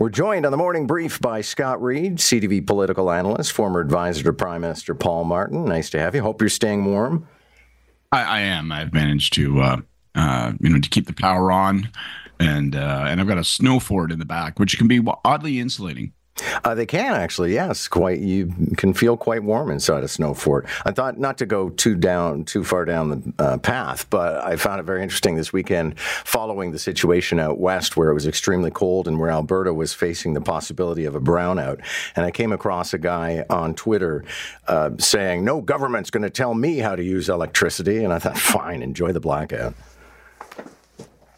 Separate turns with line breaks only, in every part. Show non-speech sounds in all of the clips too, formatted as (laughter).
We're joined on the morning brief by Scott Reid, CTV political analyst, former advisor to Prime Minister Paul Martin. Nice to have you. Hope you're staying warm.
I, I am. I've managed to, uh, uh, you know, to keep the power on, and uh, and I've got a snow fort in the back, which can be oddly insulating.
Uh, they can actually, yes. Quite, you can feel quite warm inside a snow fort. I thought not to go too down, too far down the uh, path, but I found it very interesting this weekend, following the situation out west where it was extremely cold and where Alberta was facing the possibility of a brownout. And I came across a guy on Twitter uh, saying, "No government's going to tell me how to use electricity," and I thought, "Fine, enjoy the blackout."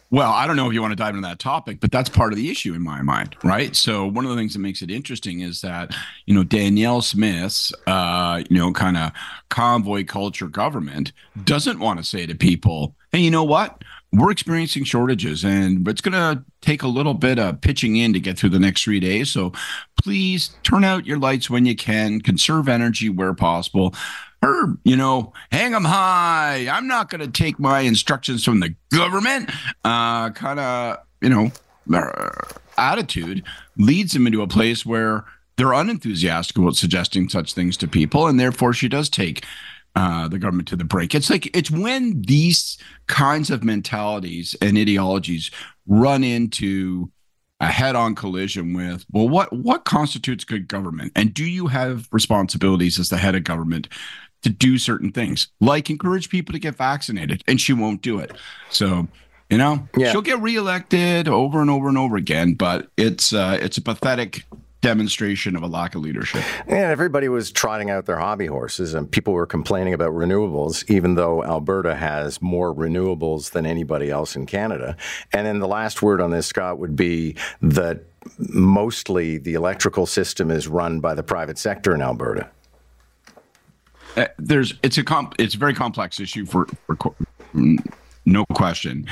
Well, I don't know if you want to dive into that topic, but that's part of the issue in my mind, right? So one of the things that makes it interesting is that you know Danielle Smith's uh, you know kind of convoy culture government doesn't want to say to people, "Hey, you know what? We're experiencing shortages, and it's going to take a little bit of pitching in to get through the next three days. So please turn out your lights when you can, conserve energy where possible." her, you know, hang them high. I'm not going to take my instructions from the government. Uh, kind of, you know, uh, attitude leads them into a place where they're unenthusiastic about suggesting such things to people, and therefore she does take uh, the government to the brink. It's like it's when these kinds of mentalities and ideologies run into a head-on collision with well what what constitutes good government and do you have responsibilities as the head of government to do certain things, like encourage people to get vaccinated, and she won't do it. So, you know, yeah. she'll get reelected over and over and over again, but it's uh, it's a pathetic demonstration of a lack of leadership.
And everybody was trotting out their hobby horses, and people were complaining about renewables, even though Alberta has more renewables than anybody else in Canada. And then the last word on this, Scott, would be that mostly the electrical system is run by the private sector in Alberta.
Uh, there's it's a comp it's a very complex issue for, for no question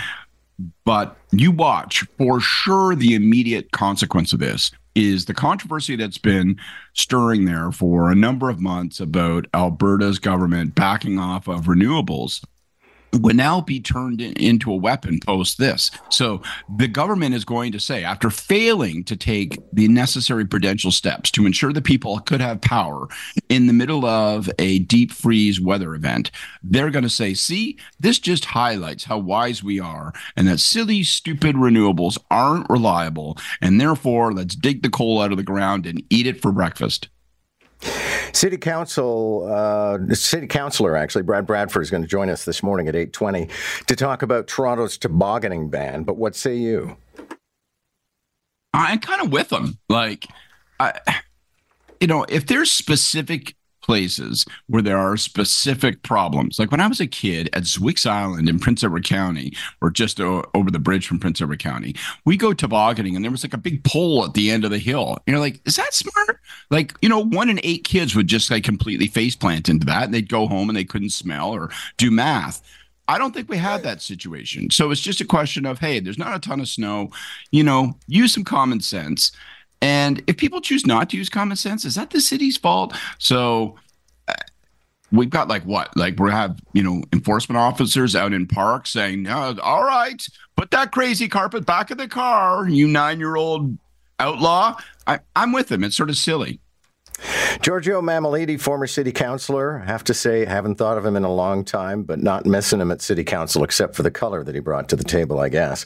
but you watch for sure the immediate consequence of this is the controversy that's been stirring there for a number of months about Alberta's government backing off of renewables would now be turned in, into a weapon post this. So the government is going to say, after failing to take the necessary prudential steps to ensure the people could have power in the middle of a deep freeze weather event, they're going to say, see, this just highlights how wise we are and that silly, stupid renewables aren't reliable. And therefore, let's dig the coal out of the ground and eat it for breakfast.
City Council, uh, City Councilor actually, Brad Bradford is going to join us this morning at eight twenty to talk about Toronto's tobogganing ban. But what say you?
I'm kind of with them. Like, I, you know, if there's specific places where there are specific problems. Like when I was a kid at Zwick's Island in Prince Edward County, or just o- over the bridge from Prince Edward County, we go tobogganing and there was like a big pole at the end of the hill. And You're like, is that smart? Like, you know, one in eight kids would just like completely face plant into that and they'd go home and they couldn't smell or do math. I don't think we have that situation. So it's just a question of, hey, there's not a ton of snow, you know, use some common sense. And if people choose not to use common sense, is that the city's fault? So uh, we've got like what? Like we have, you know, enforcement officers out in parks saying, no, all right, put that crazy carpet back in the car, you nine year old outlaw. I, I'm with them. It's sort of silly.
Giorgio Mammoliti, former city councilor. I have to say, haven't thought of him in a long time, but not missing him at city council except for the color that he brought to the table, I guess.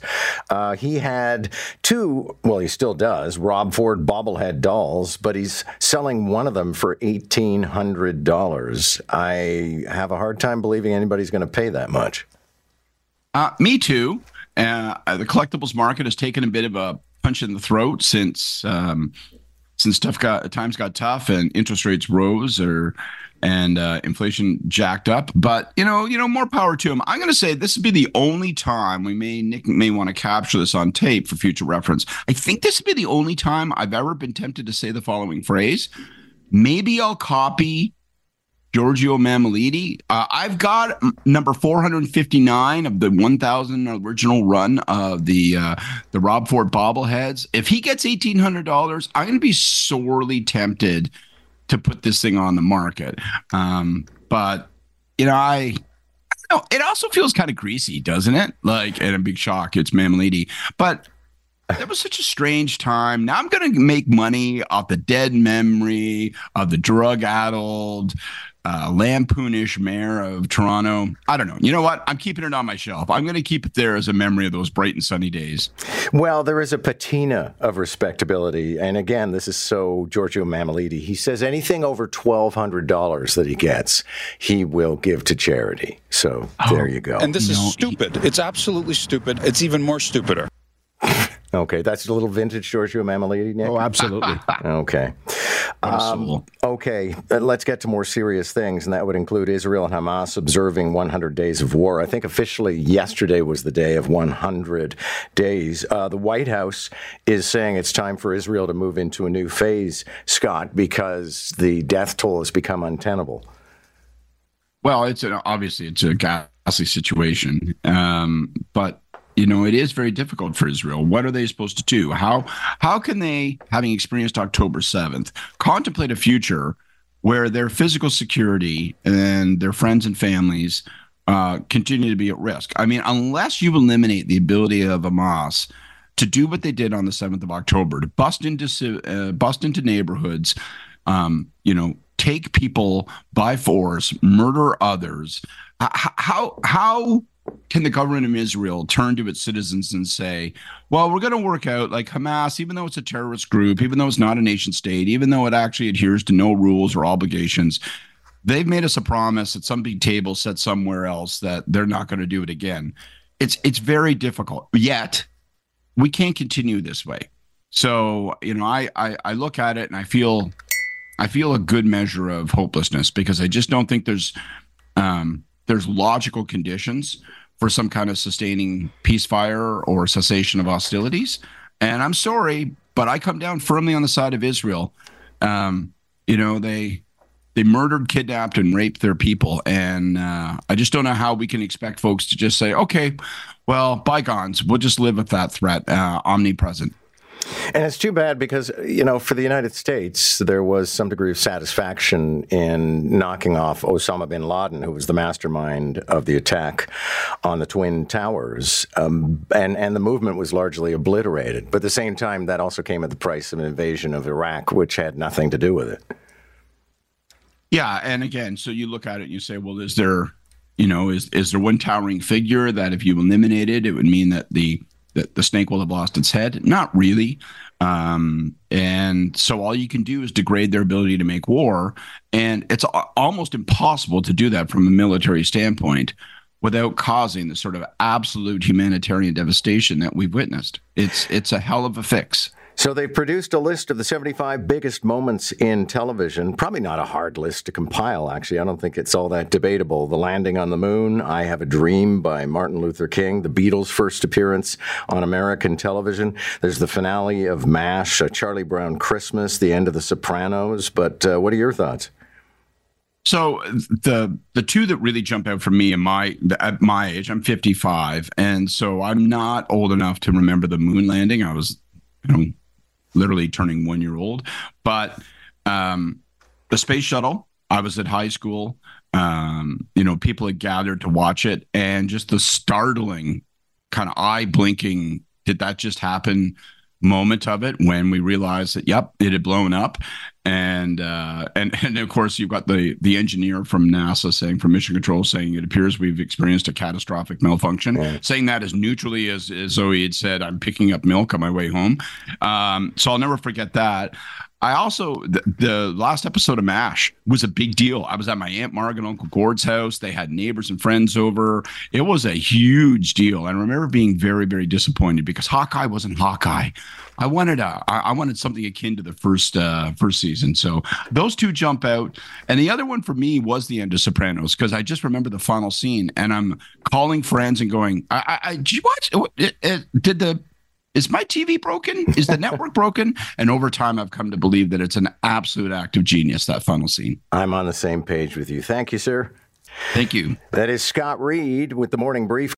Uh, he had two, well, he still does, Rob Ford bobblehead dolls, but he's selling one of them for $1,800. I have a hard time believing anybody's going to pay that much.
Uh, me too. Uh, the collectibles market has taken a bit of a punch in the throat since um, since tough got times got tough and interest rates rose or and uh, inflation jacked up. But you know, you know, more power to him. I'm going to say this would be the only time we may Nick may want to capture this on tape for future reference. I think this would be the only time I've ever been tempted to say the following phrase. Maybe I'll copy Giorgio Mammoliti. Uh, I've got number 459 of the 1,000 original run of the uh, the Rob Ford bobbleheads. If he gets $1,800, I'm going to be sorely tempted to put this thing on the market. Um, but, you know, I. Know, it also feels kind of greasy, doesn't it? Like, and a big shock, it's Mammoliti. But that was such a strange time. Now I'm going to make money off the dead memory of the drug addled, uh, lampoonish mayor of Toronto. I don't know. You know what? I'm keeping it on my shelf. I'm going to keep it there as a memory of those bright and sunny days.
Well, there is a patina of respectability. And again, this is so Giorgio Mammoliti. He says anything over $1,200 that he gets, he will give to charity. So oh, there you go.
And this is stupid. It's absolutely stupid. It's even more stupider. (laughs)
Okay, that's a little vintage Giorgio Mammoliti, Nick.
Oh, absolutely. (laughs)
okay. Um, okay, uh, let's get to more serious things, and that would include Israel and Hamas observing 100 days of war. I think officially yesterday was the day of 100 days. Uh, the White House is saying it's time for Israel to move into a new phase, Scott, because the death toll has become untenable.
Well, it's an, obviously it's a ghastly situation, um, but you know it is very difficult for israel. What are they supposed to do? How how can they having experienced october 7th contemplate a future where their physical security and their friends and families uh, continue to be at risk? I mean unless you eliminate the ability of hamas to do what they did on the 7th of october to bust into uh, bust into neighborhoods um, you know take people by force murder others how how can the government of Israel turn to its citizens and say, well, we're going to work out like Hamas, even though it's a terrorist group, even though it's not a nation state, even though it actually adheres to no rules or obligations, they've made us a promise at some big table set somewhere else that they're not going to do it again. It's it's very difficult. Yet we can't continue this way. So, you know, I, I, I look at it and I feel I feel a good measure of hopelessness because I just don't think there's um, there's logical conditions for some kind of sustaining ceasefire or cessation of hostilities. And I'm sorry, but I come down firmly on the side of Israel. Um, you know, they they murdered, kidnapped, and raped their people, and uh, I just don't know how we can expect folks to just say, "Okay, well, bygones, we'll just live with that threat uh, omnipresent."
And it's too bad because, you know, for the United States, there was some degree of satisfaction in knocking off Osama bin Laden, who was the mastermind of the attack on the Twin Towers. Um, and, and the movement was largely obliterated. But at the same time, that also came at the price of an invasion of Iraq, which had nothing to do with it.
Yeah. And again, so you look at it and you say, well, is there, you know, is, is there one towering figure that if you eliminated, it would mean that the that the snake will have lost its head? Not really. Um, and so all you can do is degrade their ability to make war. And it's almost impossible to do that from a military standpoint without causing the sort of absolute humanitarian devastation that we've witnessed. It's it's a hell of a fix.
So they've produced a list of the 75 biggest moments in television. Probably not a hard list to compile, actually. I don't think it's all that debatable. The Landing on the Moon, I Have a Dream by Martin Luther King, the Beatles' first appearance on American television. There's the finale of MASH, Charlie Brown Christmas, the end of The Sopranos. But uh, what are your thoughts?
So the the two that really jump out for me in my at my age, I'm 55, and so I'm not old enough to remember the moon landing. I was, you know, literally turning one year old. But um, the space shuttle, I was at high school. Um, you know, people had gathered to watch it, and just the startling, kind of eye blinking, did that just happen? Moment of it when we realized that yep it had blown up. And uh, and and of course you've got the the engineer from NASA saying from Mission Control saying it appears we've experienced a catastrophic malfunction. Right. saying that as neutrally as as Zoe had said I'm picking up milk on my way home. Um, so I'll never forget that I also the, the, last episode of MASH was a big deal. I was at my aunt Marg and Uncle Gord's house. They had neighbors and friends over. It was a huge deal. And I remember being very, very disappointed because Hawkeye wasn't Hawkeye. I wanted a, I wanted something akin to the first uh, first season. So those two jump out. And the other one for me was the end of Sopranos because I just remember the final scene and I'm calling friends and going, I, I, I did you watch? It, it, did the is my TV broken? Is the (laughs) network broken? And over time, I've come to believe that it's an absolute act of genius, that final scene.
I'm on the same page with you. Thank you, sir.
Thank you.
That is Scott Reid with the Morning Brief.